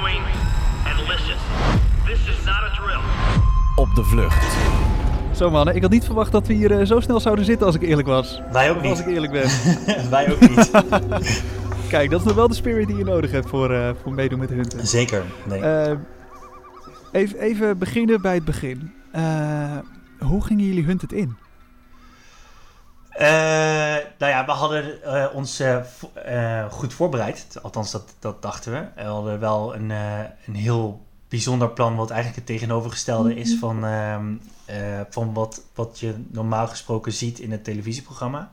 doing and listen. This is not a drill. Op de vlucht. Zo mannen, ik had niet verwacht dat we hier eh, zo snel zouden zitten als ik eerlijk was. Wij ook Als ik niet. eerlijk ben. Wij ook niet. Kijk, dat is nog wel de spirit die je nodig hebt voor, eh, voor meedoen met hunten. Zeker. Nee. Eh, even, even beginnen bij het begin. Eh, hoe gingen jullie hunt het in? Eh, nou ja, we hadden eh, ons eh, goed voorbereid. Althans, dat, dat dachten we. We hadden wel een, een heel bijzonder plan, wat eigenlijk het tegenovergestelde is van, ehm, eh, van wat, wat je normaal gesproken ziet in het televisieprogramma.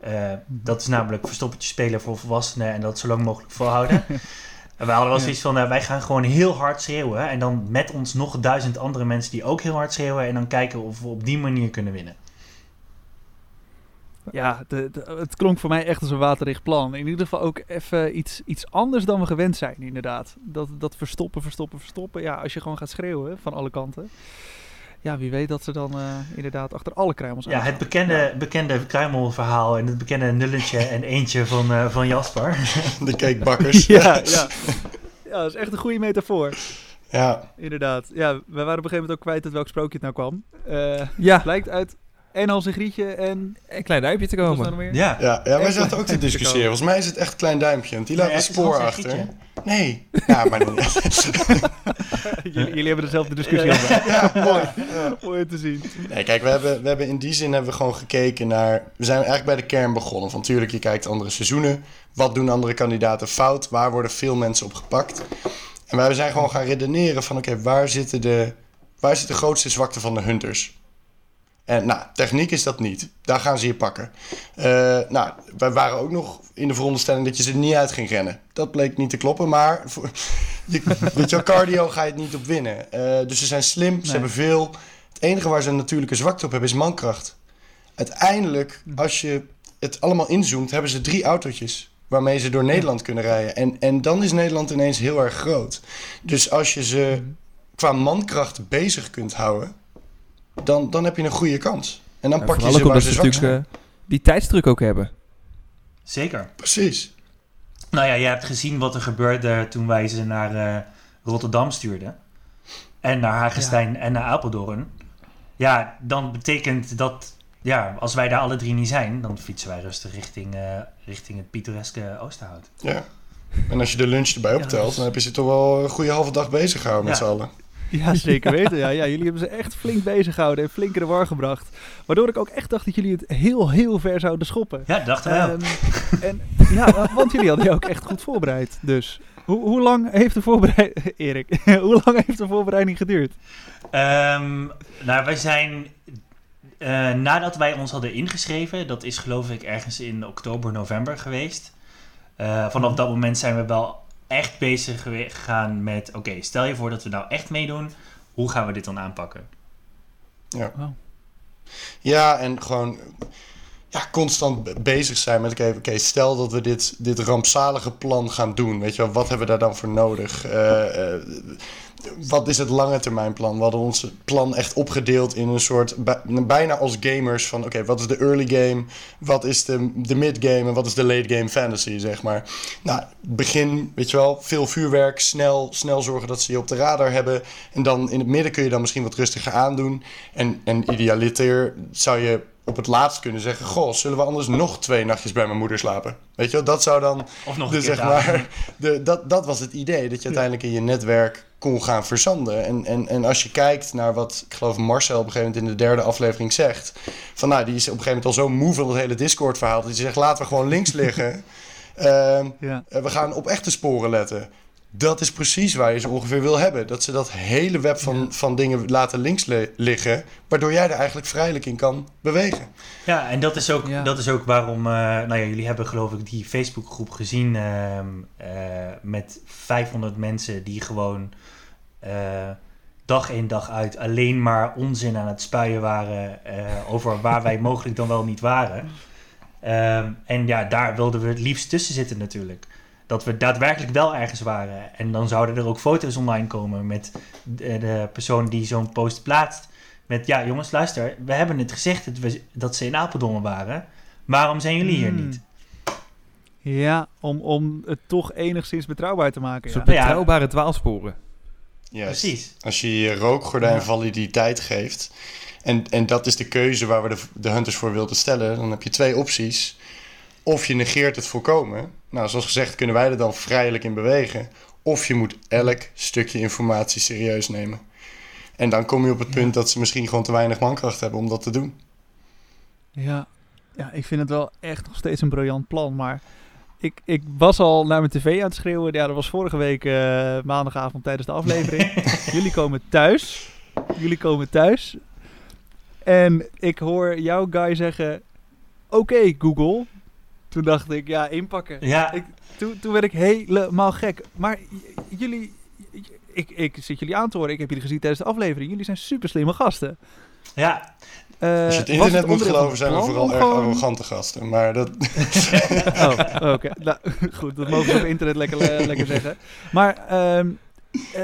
Eh, dat is namelijk verstoppertje spelen voor volwassenen en dat zo lang mogelijk volhouden. En wij hadden wel zoiets van, eh, wij gaan gewoon heel hard schreeuwen. En dan met ons nog duizend andere mensen die ook heel hard schreeuwen. En dan kijken of we op die manier kunnen winnen. Ja, de, de- het klonk voor mij echt als een waterdicht plan. In ieder geval ook even iets, iets anders dan we gewend zijn, inderdaad. Dat, dat verstoppen, verstoppen, verstoppen. Ja, als je gewoon gaat schreeuwen van alle kanten. Ja, wie weet dat ze dan eh, inderdaad achter alle kruimels Ja, aangaan. het bekende, bekende kruimelverhaal en het bekende nulletje en eentje van, eh, van Jasper. De cakebakkers. Ja, ja. ja, dat is echt een goede metafoor. ja. Inderdaad. Ja, we waren op een gegeven moment ook kwijt uit welk sprookje het nou kwam. Eh Ja, blijkt uit en Hans en Grietje en... een klein duimpje te komen. nou? Ja. Ja, ja wij zaten ook te discussiëren. Volgens mij is het echt een klein duimpje. Want die laat Nee, een spoor achter. Nee. Ja, maar dan, jullie, jullie hebben dezelfde discussie over. ja, mooi. Mooi te zien. Nee, kijk, we hebben, we hebben in die zin hebben we gewoon gekeken naar... We zijn eigenlijk bij de kern begonnen. Van natuurlijk, je kijkt andere seizoenen. Wat doen andere kandidaten fout? Waar worden veel mensen op gepakt? En wij zijn gewoon gaan redeneren van... Oké, waar zitten de... Waar zit de grootste zwakte van de hunters? En nou, techniek is dat niet. Daar gaan ze je pakken. Eh, nou, wij waren ook nog in de veronderstelling dat je ze niet uit ging rennen. Dat bleek niet te kloppen, maar voor, je, je wel, cardio ga je het niet op winnen. Eh, dus ze zijn slim, ze Nee. hebben veel. Het enige waar ze een natuurlijke zwakte op hebben is mankracht. Uiteindelijk, als je het allemaal inzoomt, hebben ze drie autootjes waarmee ze door Nederland kunnen rijden. En, en dan is Nederland ineens heel erg groot. Dus als je ze qua mankracht bezig kunt houden, dan, dan heb je een goede kans. En dan Ja, pak je ze waar ze zwak natuurlijk eh, die tijdsdruk ook hebben. Zeker. Precies. Nou ja, je hebt gezien wat er gebeurde toen wij ze naar eh, Rotterdam stuurden. En naar Hagestein en naar Apeldoorn. Ja, dan betekent dat... Ja, als wij daar alle drie niet zijn, dan fietsen wij rustig richting, eh, richting het pittoreske Oosterhout. Ja. En als je de lunch erbij optelt, is- dan heb je ze toch wel een goede halve dag bezig gehouden met Ja. z'n allen. Ja, zeker weten. Ja, ja, jullie hebben ze echt flink bezig gehouden en flink in de war gebracht. Waardoor ik ook echt dacht dat jullie het heel, heel ver zouden schoppen. Ja, dachten wij ook. En, ja, want jullie hadden je ook echt goed voorbereid. Dus hoe, hoe lang heeft de voorbereiding... Erik, hoe lang heeft de voorbereiding geduurd? Ehm, nou, wij zijn... eh, nadat wij ons hadden ingeschreven, dat is geloof ik ergens in oktober, november geweest. Eh, vanaf dat moment zijn we wel echt bezig gegaan met... Oké, stel je voor dat we nou echt meedoen. Hoe gaan we dit dan aanpakken? Ja, en gewoon ja, constant be- bezig zijn met... Oké, oké, stel dat we dit, dit rampzalige plan gaan doen. Weet je wel, wat hebben we daar dan voor nodig? Eh, eh, wat is het lange termijn plan? We hadden ons plan echt opgedeeld in een soort... bij- bijna als gamers van... Oké, wat is de early game? Wat is de, de mid game? En wat is de late game fantasy, zeg maar? Nou, begin, weet je wel, veel vuurwerk. Snel, snel zorgen dat ze je op de radar hebben. En dan in het midden kun je dan misschien wat rustiger aandoen. En, en idealiter zou je op het laatst kunnen zeggen... Goh, zullen we anders nog twee nachtjes bij mijn moeder slapen? Weet je wel, dat zou dan... Of nog een Dus keer zeg maar, de, dat, dat was het idee. Dat je uiteindelijk in je netwerk kon gaan verzanden. En, en, en als je kijkt naar wat, ik geloof Marcel op een gegeven moment in de derde aflevering zegt. Van nou, die is op een gegeven moment al zo moe van het hele Discord verhaal. Dat hij zegt, laten we gewoon links liggen. Ehm, Ja. eh, we gaan op echte sporen letten. Dat is precies waar je ze ongeveer wil hebben. Dat ze dat hele web van, van dingen laten links li- liggen. Waardoor jij er eigenlijk vrijelijk in kan bewegen. Ja, en dat is ook, Ja. dat is ook waarom... eh, nou ja, jullie hebben geloof ik die Facebookgroep gezien... ehm, eh, met 500 mensen die gewoon... eh, dag in dag uit alleen maar onzin aan het spuien waren... eh, over waar wij mogelijk dan wel niet waren. Ehm, en ja, daar wilden we het liefst tussen zitten natuurlijk. Dat we daadwerkelijk wel ergens waren. En dan zouden er ook foto's online komen met de, de persoon die zo'n post plaatst. Met ja, jongens, luister, we hebben het gezegd dat, we, dat ze in Apeldoorn waren. Waarom zijn jullie hier Hmm. niet? Ja, om, om het toch enigszins betrouwbaar te maken. Zo'n Ja. Ja. betrouwbare dwaalsporen. Juist. Precies. Als je je rookgordijn Ja. validiteit geeft. En, en dat is de keuze waar we de, de hunters voor wilden stellen. Dan heb je twee opties. Of je negeert het volkomen. Nou, zoals gezegd kunnen wij er dan vrijelijk in bewegen. Of je moet elk stukje informatie serieus nemen. En dan kom je op het punt dat ze misschien gewoon te weinig mankracht hebben om dat te doen. Ja. ja, ik vind het wel echt nog steeds een briljant plan. Maar ik, ik was al naar mijn tv aan het schreeuwen. Ja, dat was vorige week eh, maandagavond tijdens de aflevering. Jullie komen thuis. Jullie komen thuis. En ik hoor jouw guy zeggen... Oké, Google. Toen dacht ik, ja, inpakken. Ja, Ik, toen, toen werd ik helemaal gek. Maar jullie... Ik, ik zit jullie aan te horen. Ik heb jullie gezien tijdens de aflevering. Jullie zijn super slimme gasten. ja. Eh, Als je het internet moet geloven, zijn we vooral erg arrogante gasten. Maar dat, Oh, oké. Nou, goed, dat mogen we op internet lekker, eh, lekker zeggen. Maar ehm, eh,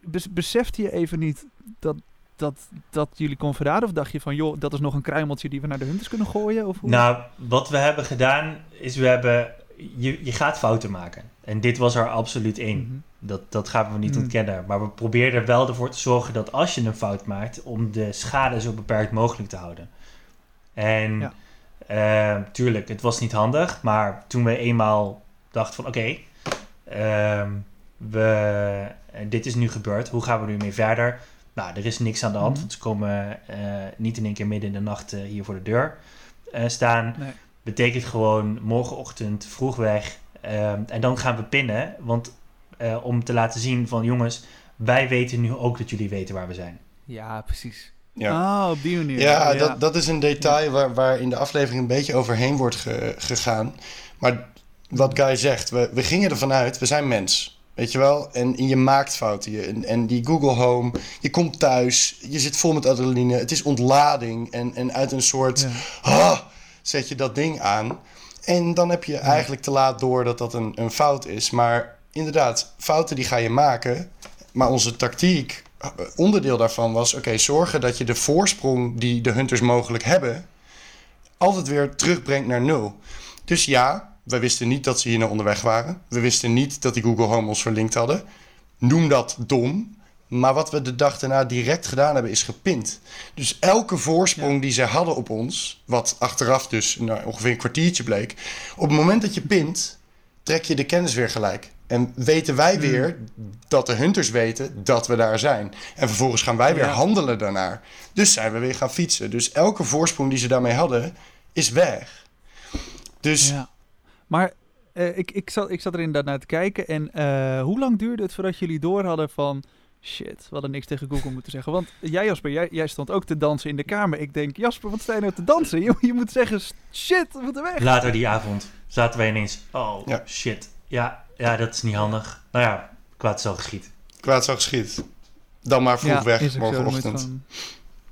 bes- besefte je even niet dat, dat, dat jullie kon verraden? Of dacht je van, joh, dat is nog een kruimeltje die we naar de hunters kunnen gooien? Of hoe? Nou, wat we hebben gedaan is we hebben... Je, je gaat fouten maken. En dit was er absoluut één. Mhm. Dat, dat gaan we niet Mm. ontkennen. Maar we proberen er wel ervoor te zorgen dat als je een fout maakt, om de schade zo beperkt mogelijk te houden. En Ja. eh, tuurlijk, het was niet handig. Maar toen we eenmaal dachten van oké, ehm, we, dit is nu gebeurd. Hoe gaan we nu mee verder? Nou, er is niks aan de hand. Mhm. Want ze komen eh, niet in één keer midden in de nacht eh, hier voor de deur eh, staan. Nee. Betekent gewoon morgenochtend vroeg weg. Ehm, en dan gaan we pinnen. Want eh, om te laten zien van jongens, wij weten nu ook dat jullie weten waar we zijn. Ja, precies. ja. Ah, op die manier. Ja, Dat, dat is een detail waar, waar in de aflevering een beetje overheen wordt ge- gegaan. Maar wat Guy zegt, we, we gingen ervan uit, we zijn mens. Weet je wel? En, je maakt fouten. Je, en, en die Google Home, je komt thuis, je zit vol met adrenaline. Het is ontlading. En, en uit een soort, Ja. ah, zet je dat ding aan. En dan heb je eigenlijk te laat door dat dat een, een fout is. Maar inderdaad, fouten die ga je maken. Maar onze tactiek, eh, onderdeel daarvan was... oké, zorgen dat je de voorsprong die de hunters mogelijk hebben... altijd weer terugbrengt naar nul. Dus ja, we wisten niet dat ze hier naar onderweg waren. We wisten niet dat die Google Home ons verlinkt hadden. Noem dat dom. Maar wat we de dag daarna direct gedaan hebben, is gepind. Dus elke voorsprong die zij hadden op ons, wat achteraf dus nou, ongeveer een kwartiertje bleek, op het moment dat je pint, trek je de kennis weer gelijk. En weten wij Hmm. weer dat de hunters weten dat we daar zijn. En vervolgens gaan wij weer Ja. handelen daarnaar. Dus zijn we weer gaan fietsen. Dus elke voorsprong die ze daarmee hadden, is weg. Dus Ja. Maar eh, ik, ik, zat, ik zat er inderdaad naar te kijken. En eh, hoe lang duurde het voordat jullie door hadden van... Shit, we hadden niks tegen Google moeten zeggen. Want jij Jasper, jij, jij stond ook te dansen in de kamer. Ik denk, Jasper, wat sta je nou te dansen? Je, je moet zeggen, shit, we moeten weg. Later die avond zaten wij ineens, oh Ja. shit, ja, ja, dat is niet handig. Nou ja, kwaad is al geschied. kwaad zou geschied. Dan maar vroeg Ja, weg morgenochtend.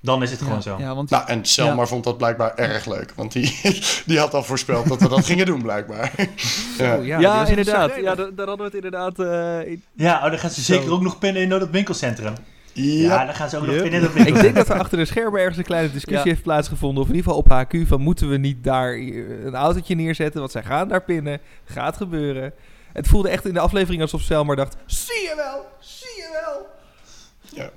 Dan is het ja, gewoon zo. Ja, want Nou, en Selma Ja. vond dat blijkbaar erg leuk. Want die, die had al voorspeld dat we dat gingen doen, blijkbaar. ja. Oh, ja, inderdaad. Ja, daar, daar hadden we het inderdaad... eh, in- Ja, oh, dan gaan ze Zo. zeker ook nog pinnen in dat winkelcentrum. Ja, Ja. dan gaan ze ook nog pinnen in dat Ik denk winkelcentrum. dat er achter de schermen ergens een kleine discussie Ja. heeft plaatsgevonden. Of in ieder geval op HQ van moeten we niet daar eh, een autootje neerzetten. Want zij gaan daar pinnen. Gaat gebeuren. Het voelde echt in de aflevering alsof Selma dacht... Zie je wel, zie je wel. Ja,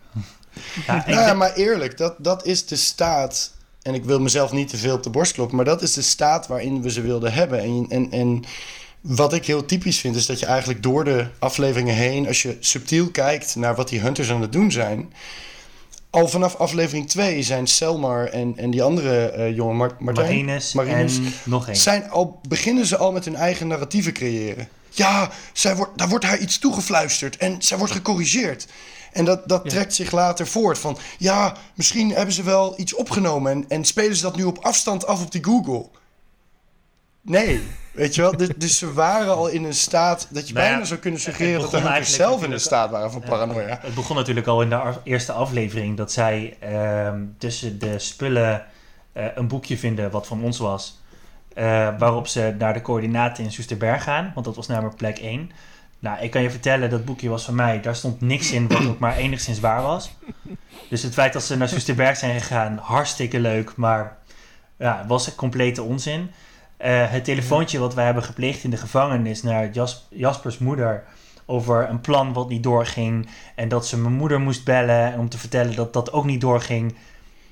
ik Nou ja, maar eerlijk, dat, dat is de staat. En ik wil mezelf niet te veel op de borst kloppen, maar dat is de staat waarin we ze wilden hebben. En, en, en wat ik heel typisch vind, is dat je eigenlijk door de afleveringen heen, als je subtiel kijkt naar wat die hunters aan het doen zijn. Al vanaf aflevering 2 zijn Selmar en, en die andere eh, jongen, Mart, Martijn, Marinus, Marinus. en nog één. zijn al, beginnen ze al met hun eigen narratieven creëren. Ja, zij wordt, daar wordt haar iets toegefluisterd en zij wordt gecorrigeerd. En dat, dat Ja. trekt zich later voort van... ja, misschien hebben ze wel iets opgenomen... en, en spelen ze dat nu op afstand af op die Google. Nee, weet je wel? Dus, dus ze waren al in een staat... dat je Nou ja, bijna zou kunnen suggereren... dat de zelf in een staat waren van paranoia. Het begon natuurlijk al in de eerste aflevering dat zij ehm, tussen de spullen eh, een boekje vinden wat van ons was. eh, waarop ze naar de coördinaten in Soesterberg gaan, want dat was namelijk plek 1. Nou, ik kan je vertellen, dat boekje was van mij. Daar stond niks in wat ook maar enigszins waar was. Dus het feit dat ze naar Soesterberg zijn gegaan, hartstikke leuk, maar ja, was complete onzin. eh, het telefoontje wat wij hebben gepleegd in de gevangenis naar Jas- Jaspers moeder over een plan wat niet doorging en dat ze mijn moeder moest bellen om te vertellen dat dat ook niet doorging.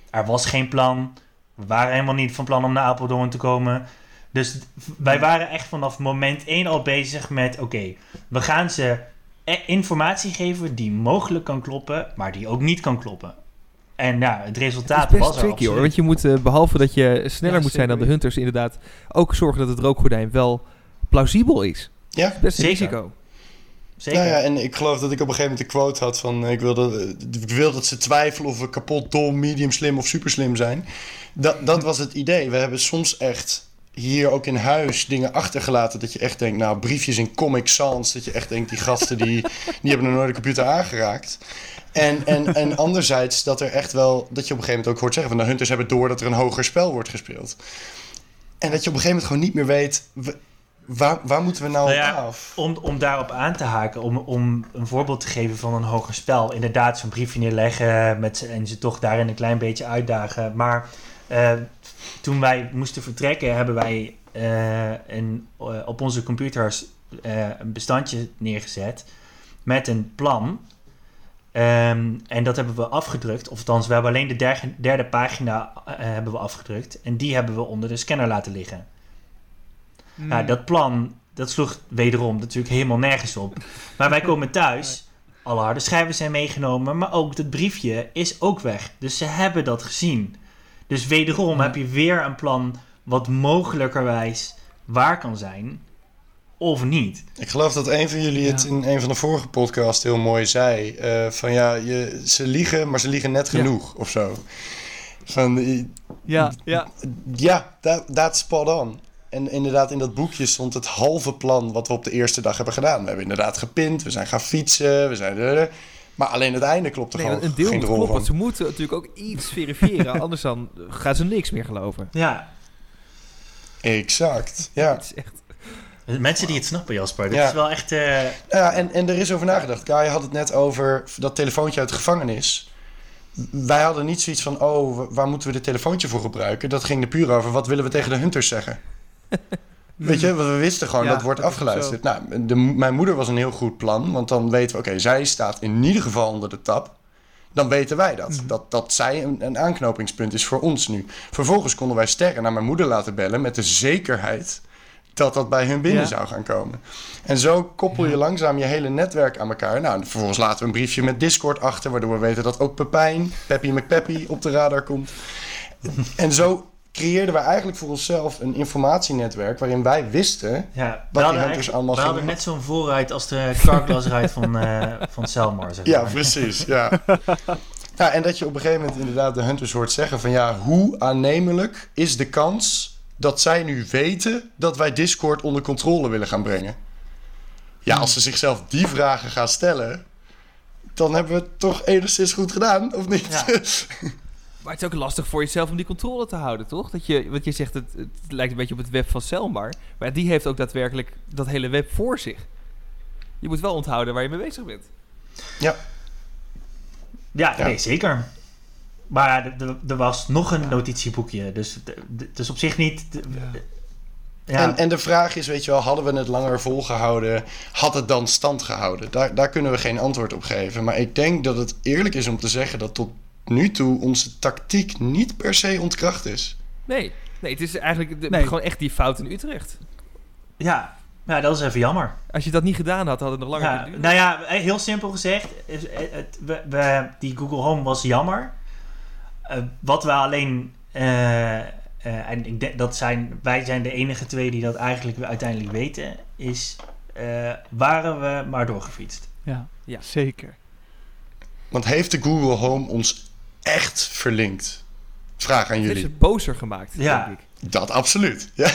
Er was geen plan. We waren helemaal niet van plan om naar Apeldoorn te komen. Dus wij waren echt vanaf moment 1 al bezig met: oké, we gaan ze e- informatie geven die mogelijk kan kloppen, maar die ook niet kan kloppen. En ja, het Het resultaat is best was tricky hoor. Want je moet, eh, behalve dat je sneller Ja, moet zijn dan de hunters, inderdaad ook zorgen dat het rookgordijn wel plausibel is. Ja, Best een Zeker. risico. Zeker. Nou ja, en ik geloof dat ik op een gegeven moment een quote had van... eh, ik, wil dat, eh, ik wil dat ze twijfelen of we kapot dom, medium slim of super slim zijn. Dat, dat was het idee. We hebben soms echt hier ook in huis dingen achtergelaten... dat je echt denkt, nou, briefjes in Comic Sans... dat je echt denkt, die gasten die, die hebben nog nooit een computer aangeraakt. En, en, en anderzijds dat er echt wel... dat je op een gegeven moment ook hoort zeggen... van de hunters hebben door dat er een hoger spel wordt gespeeld. En dat je op een gegeven moment gewoon niet meer weet... Waar, waar moeten we nou, Nou ja, op af? Om, om daarop aan te haken, om, om een voorbeeld te geven van een hoger spel. Inderdaad, zo'n briefje neerleggen met ze, en ze toch daarin een klein beetje uitdagen. Maar eh, toen wij moesten vertrekken, hebben wij eh, een, eh, op onze computers eh, een bestandje neergezet met een plan. Ehm, en dat hebben we afgedrukt. Of althans, we hebben alleen de derde, derde pagina hebben we afgedrukt. En die hebben we onder de scanner laten liggen. Nou, dat plan, dat sloeg wederom natuurlijk helemaal nergens op. Maar wij komen thuis, alle harde schijven zijn meegenomen, maar ook dat briefje is ook weg. Dus ze hebben dat gezien. Dus wederom Ja. heb je weer een plan wat mogelijkerwijs waar kan zijn, of niet. Ik geloof dat een van jullie het in een van de vorige podcasts heel mooi zei. eh, van ja, je, ze liegen, maar ze liegen net Ja. genoeg of zo. Van, eh, Ja, ja. ja, dat dat spot on. En inderdaad, in dat boekje stond het halve plan wat we op de eerste dag hebben gedaan. We hebben inderdaad gepind, we zijn gaan fietsen, we zijn... maar alleen het einde klopt er Nee, gewoon een deel geen moet kloppen, want van. ze moeten natuurlijk ook iets verifiëren, anders dan gaan ze niks meer geloven. Ja, Exact, ja. Het is echt... mensen die het snappen, Jasper. Dit Ja. is wel echt... eh, Ja, en, en er is over nagedacht. Kai had het net over dat telefoontje uit de gevangenis. Wij hadden niet zoiets van, oh, wa- waar moeten we dit telefoontje voor gebruiken? Dat ging er puur over, wat willen we tegen de hunters zeggen? Weet je, we wisten gewoon, Ja, dat wordt dat afgeluisterd. Nou, de, mijn moeder was een heel goed plan, want dan weten we, oké, zij staat in ieder geval onder de tap. Dan weten wij dat. Mhm. Dat, dat zij een, een aanknopingspunt is voor ons nu. Vervolgens konden wij sterren naar mijn moeder laten bellen met de zekerheid dat dat bij hun binnen Ja. zou gaan komen. En zo koppel je langzaam je hele netwerk aan elkaar. Nou, en vervolgens laten we een briefje met Discord achter, waardoor we weten dat ook Pepijn, Peppy McPeppy, op de radar komt. en zo creëerden wij eigenlijk voor onszelf een informatienetwerk waarin wij wisten. ja, we die hunters allemaal we hadden net zo'n vooruit als de carglass van, eh van Selmar. Zeg Ja, maar. precies. Ja. ja, en dat je op een gegeven moment inderdaad de hunters hoort zeggen van ja, hoe aannemelijk is de kans dat zij nu weten dat wij Discord onder controle willen gaan brengen? Ja, als ze zichzelf die vragen gaan stellen, dan hebben we het toch enigszins goed gedaan, of niet? Ja. Maar het is ook lastig voor jezelf om die controle te houden, toch? Dat je, want je zegt, het, het lijkt een beetje op het web van Selmar. Maar die heeft ook daadwerkelijk dat hele web voor zich. Je moet wel onthouden waar je mee bezig bent. Ja, Ja. nee, zeker. Maar er- was nog een notitieboekje. Dus het is op zich niet... Ja, En, en de vraag is, weet je wel, hadden we het langer volgehouden? Had het dan stand gehouden? Daar, daar kunnen we geen antwoord op geven. Maar ik denk dat het eerlijk is om te zeggen dat tot nu toe onze tactiek niet per se ontkracht is. Nee, nee het is eigenlijk de- Nee. gewoon echt die fout in Utrecht. ja, ja, dat is even jammer. Als je dat niet gedaan had, had het nog langer Ja, nou ja, heel simpel gezegd, is, eh, het, we, we- die Google Home was jammer. Eh, wat we alleen, eh, eh, en ik denk dat zijn, wij zijn de enige twee die dat eigenlijk uiteindelijk weten, is eh, waren we maar doorgefietst. Ja, Ja. zeker. Want heeft de Google Home ons echt verlinkt? Vraag aan Het heeft jullie. ze bozer gemaakt, Ja. denk ik. Dat absoluut. Ja.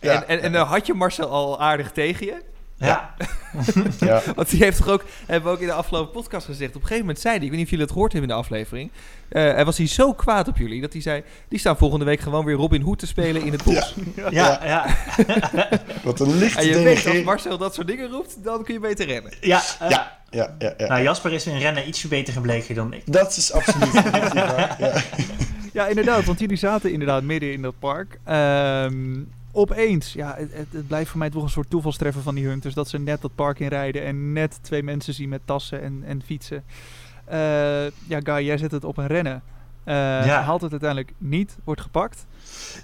ja. En, en, en dan had je Marcel al aardig tegen je. Ja, ja. Want die heeft toch ook, hebben we ook in de afgelopen podcast gezegd. Op een gegeven moment zei hij, ik weet niet of jullie het gehoord hebben in de aflevering. eh hij was hij zo kwaad op jullie dat hij zei: Die staan volgende week gewoon weer Robin Hood te spelen in het bos. ja, ja. Wat een lichte En je weet, als. Marcel dat soort dingen roept, dan kun je beter rennen. ja, Ja, ja, ja, ja. Nou, Jasper is in rennen ietsje beter gebleken dan ik. Dat is absoluut waar. Ja. Ja, inderdaad, want jullie zaten inderdaad midden in dat park. Ehm, opeens, ja, het, het, blijft voor mij toch een soort toevalstreffer van die hunters. Dat ze net dat park inrijden en net twee mensen zien met tassen en, en fietsen. Eh, ja, Guy, jij zet het op een rennen. Eh, Ja. Haalt het uiteindelijk niet, wordt gepakt.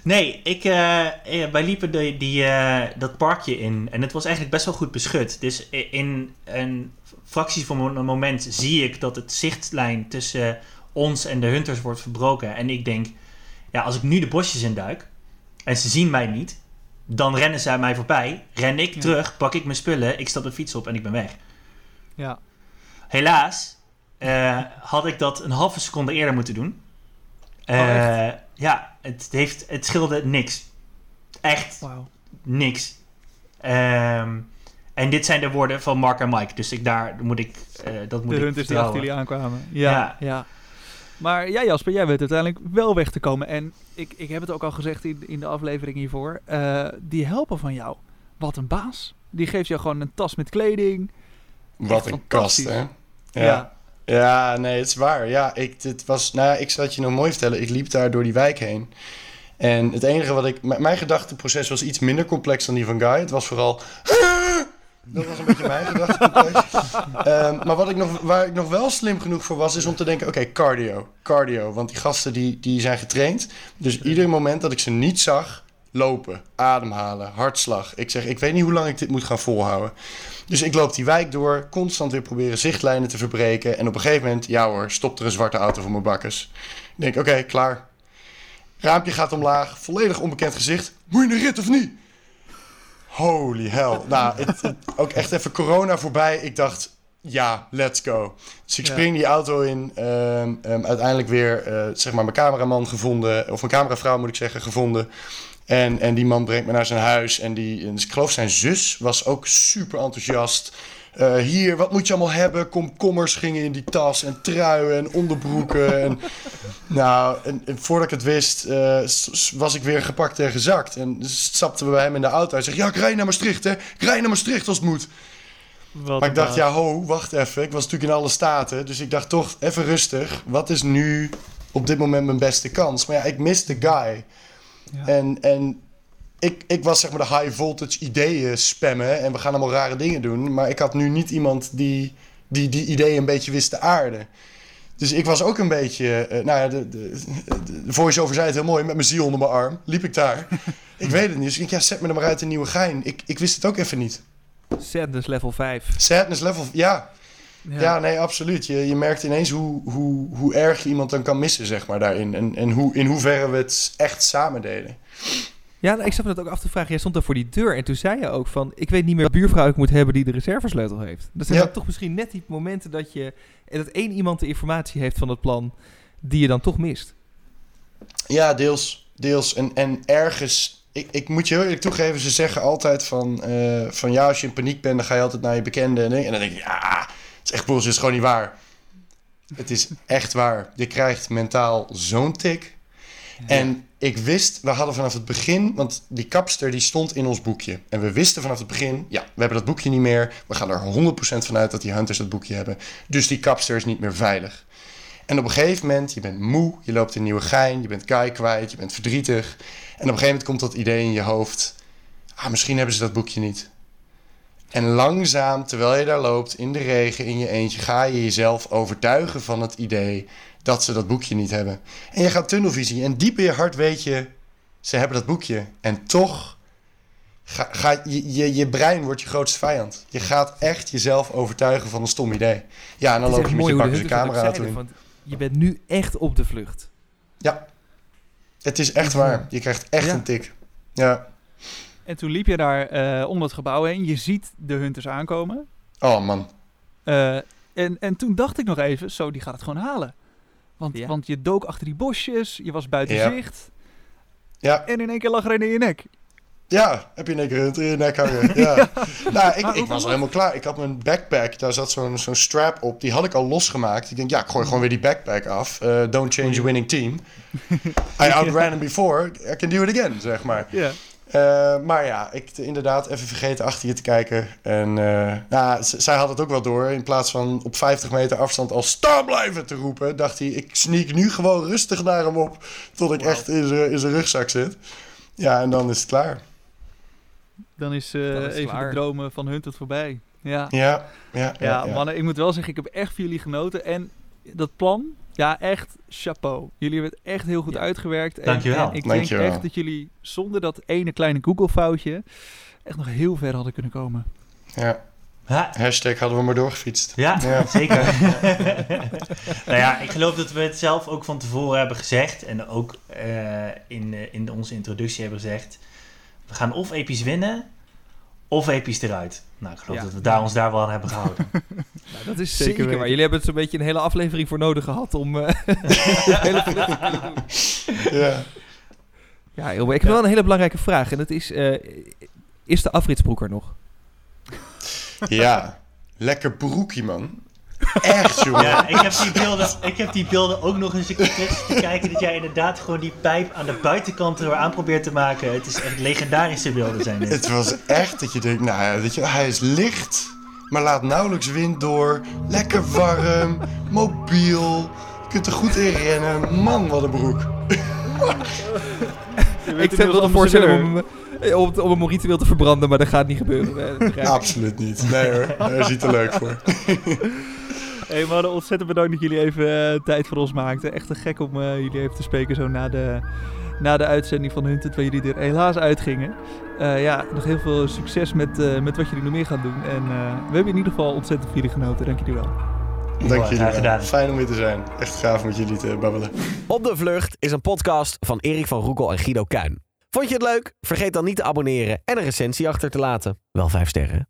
Nee, ik, eh, eh, wij liepen de, die, dat parkje in en het was eigenlijk best wel goed beschut. Dus in een fractie van een moment zie ik dat het zichtlijn tussen ons en de hunters wordt verbroken. En ik denk, ja, als ik nu de bosjes induik en ze zien mij niet, dan rennen zij mij voorbij. Ren ik Ja. terug, pak ik mijn spullen, ik stap de fiets op en ik ben weg. Ja, Helaas had ik dat een halve seconde eerder moeten doen. Oh, Eh, ja, het, heeft, het scheelde niks. Echt niks. Ehm, en dit zijn de woorden van Mark en Mike. Dus ik, daar moet ik, eh, dat moet De ik hunters die achter jullie aankwamen. Ja, ja. Ja. Maar ja, Jasper, jij weet uiteindelijk wel weg te komen. En ik, ik heb het ook al gezegd in, in de aflevering hiervoor. eh, die helpen van jou. Wat een baas. Die geeft jou gewoon een tas met kleding. Wat Echt een kast, hè? Ja. ja. Nee, het is waar. Ja, ik, dit was, nou, ja, ik zal het je nog mooi vertellen. Ik liep daar door die wijk heen. En het enige wat ik... Mijn gedachteproces was iets minder complex dan die van Guy. Het was vooral... Dat was een beetje mijn gedachteproces. Ehm, maar wat ik nog, waar ik nog wel slim genoeg voor was... is om te denken, oké, cardio. Cardio. Want die gasten die, die zijn getraind. Dus ieder moment dat ik ze niet zag... lopen, ademhalen, hartslag. Ik zeg, ik weet niet hoe lang ik dit moet gaan volhouden. Dus ik loop die wijk door, constant weer proberen zichtlijnen te verbreken. En op een gegeven moment, ja hoor, stopt er een zwarte auto voor mijn bakkes. Ik denk, oké, klaar. Raampje gaat omlaag, volledig onbekend gezicht. Moet je een rit of niet? Holy hell. Nou, het, het- ook echt even corona voorbij. Ik dacht, ja, let's go. Dus ik Ja. spring die auto in. ehm, ehm, uiteindelijk weer, eh, zeg maar, mijn cameraman gevonden. Of mijn cameravrouw moet ik zeggen, gevonden. En, en die man brengt me naar zijn huis. En die, en ik geloof zijn zus was ook super enthousiast. Eh, hier, wat moet je allemaal hebben? Komkommers gingen in die tas. En truien en onderbroeken. en, nou, en, en voordat ik het wist, eh, was ik weer gepakt en gezakt. En stapten we bij hem in de auto. Hij zegt, ja, ik rij naar Maastricht, hè. Ik rij naar Maastricht als het moet. Wat Maar ik dacht, ja, ho, wacht even. Ik was natuurlijk in alle staten. Dus ik dacht toch, even rustig. Wat is nu op dit moment mijn beste kans? Maar ja, ik miste Guy. Ja. En, en ik, ik was zeg maar de high voltage ideeën spammen. En we gaan allemaal rare dingen doen. Maar ik had nu niet iemand die die, die ideeën een beetje wist te aarden. Dus ik was ook een beetje... eh, nou ja, de, de, de, de voice-over zei het heel mooi. Met mijn ziel onder mijn arm liep ik daar. ik weet het niet. Dus ik denk, ja, zet me er maar uit een nieuwe gein. Ik, ik wist het ook even niet. Sadness level 5. Sadness level, ja. Ja. Ja, nee, absoluut. Je, je merkt ineens hoe, hoe, hoe erg je iemand dan kan missen, zeg maar, daarin. En, en hoe, in hoeverre we het echt samen deden. Ja, nou, ik zat me dat ook af te vragen. Jij stond daar voor die deur en toen zei je ook van... Ik weet niet meer wat buurvrouw ik moet hebben die de reservesleutel heeft. Dat zijn Ja. toch misschien net die momenten dat je... Dat één iemand de informatie heeft van het plan die je dan toch mist. Ja, deels. Deels. En, en ergens... Ik, ik moet je heel eerlijk toegeven, ze zeggen altijd van... eh, van ja, als je in paniek bent, dan ga je altijd naar je bekende. En, en dan denk ik, ja, is echt bullshit, is gewoon niet waar. Het is echt waar. Je krijgt mentaal zo'n tik. En ik wist, we hadden vanaf het begin, want die kapster die stond in ons boekje. En we wisten vanaf het begin, ja, we hebben dat boekje niet meer. We gaan er 100% van uit dat die hunters dat boekje hebben. Dus die kapster is niet meer veilig. En op een gegeven moment, je bent moe, je loopt in nieuwe gein, je bent Kai kwijt, je bent verdrietig. En op een gegeven moment komt dat idee in je hoofd. Ah, misschien hebben ze dat boekje niet. En langzaam, terwijl je daar loopt, in de regen, in je eentje, ga je jezelf overtuigen van het idee dat ze dat boekje niet hebben. En je gaat tunnelvisie en diep in je hart weet je, ze hebben dat boekje. En toch, ga, ga, je, je, je brein wordt je grootste vijand. Je gaat echt jezelf overtuigen van een stom idee. Ja, en dan loop je met je hoe de camera want Je bent nu echt op de vlucht. Ja, het is echt waar. Je krijgt echt Ja. een tik. Ja. En toen liep je daar eh om het gebouw heen. Je ziet de hunters aankomen. Oh man. Eh, en, en toen dacht ik nog even, zo, die gaat het gewoon halen. Want, Ja. want je dook achter die bosjes, je was buiten Ja. zicht. Ja, En in één keer lag er een in je nek. ja, heb je keer een hunter in je nek hangen. Ja. Nou, ik, ik was al helemaal klaar. Ik had mijn backpack, daar zat zo'n zo'n strap op. Die had ik al losgemaakt. Ik denk, ja, ik gooi gewoon weer die backpack af. Eh, don't change a winning team. I outran him before, I can do it again, zeg maar. Ja. Eh, maar ja, ik inderdaad even vergeten achter je te kijken. En eh, nou, zij had het ook wel door. In plaats van op 50 meter afstand al staan blijven te roepen, dacht hij: ik sneak nu gewoon rustig naar hem op. Tot ik echt in zijn in zijn rugzak zit. Ja, en dan is het klaar. Dan is, eh, Dan is het even klaar. de dromen van hun tot voorbij. Ja. Ja, ja, ja. Ja, ja. mannen, ik moet wel zeggen, ik heb echt van jullie genoten. En dat plan, ja, echt chapeau. Jullie hebben het echt heel goed Ja. uitgewerkt. En, Dankjewel. En ik Dankjewel. denk echt dat jullie zonder dat ene kleine Google-foutje echt nog heel ver hadden kunnen komen. ja. Ja, Hashtag hadden we maar doorgefietst. Ja, Ja. zeker. nou ja, ik geloof dat we het zelf ook van tevoren hebben gezegd. En ook eh, in, eh, in onze introductie hebben gezegd. We gaan of episch winnen, of episch eruit. Nou, ik geloof Ja. dat we daar, ons daar wel aan hebben gehouden. Nou, dat is Zeker zeker, waar. Jullie hebben het zo'n beetje een hele aflevering voor nodig gehad om... eh, hele doen. Ja. ja, ik heb wel een hele belangrijke vraag. En dat is, eh, is de afritsbroek er nog? ja. Lekker broekie, man. Echt, jongen. Ja, ik heb, die beelden, ik heb die beelden ook nog eens een keer te kijken. Dat jij inderdaad gewoon die pijp aan de buitenkant er aan probeert te maken. Het is echt legendarische beelden zijn dit. Het was echt dat je denkt, nou ja, weet je, hij is licht, maar laat nauwelijks wind door. Lekker warm, mobiel. Je kunt er goed in rennen. Man, wat een broek. Ik wel voorstellen om, hem, eh, om, om hem ritueel te verbranden, maar dat gaat niet gebeuren. Absoluut niet. Nee hoor, daar hij te leuk voor. Hey mannen, ontzettend bedankt dat jullie even eh, tijd voor ons maakten. Echt te gek om eh, jullie even te spreken zo na de, na de uitzending van Hunted, waar jullie er helaas uitgingen. Eh, ja, nog heel veel succes met, eh, met wat jullie nog meer gaan doen. En eh, we hebben in ieder geval ontzettend jullie genoten. Dank jullie wel. Dank jullie wel. Fijn om hier te zijn. Echt gaaf met jullie te babbelen. Op de Vlucht is een podcast van Erik van Roekel en Guido Kuin. Vond je het leuk? Vergeet dan niet te abonneren en een recensie achter te laten. Wel vijf sterren.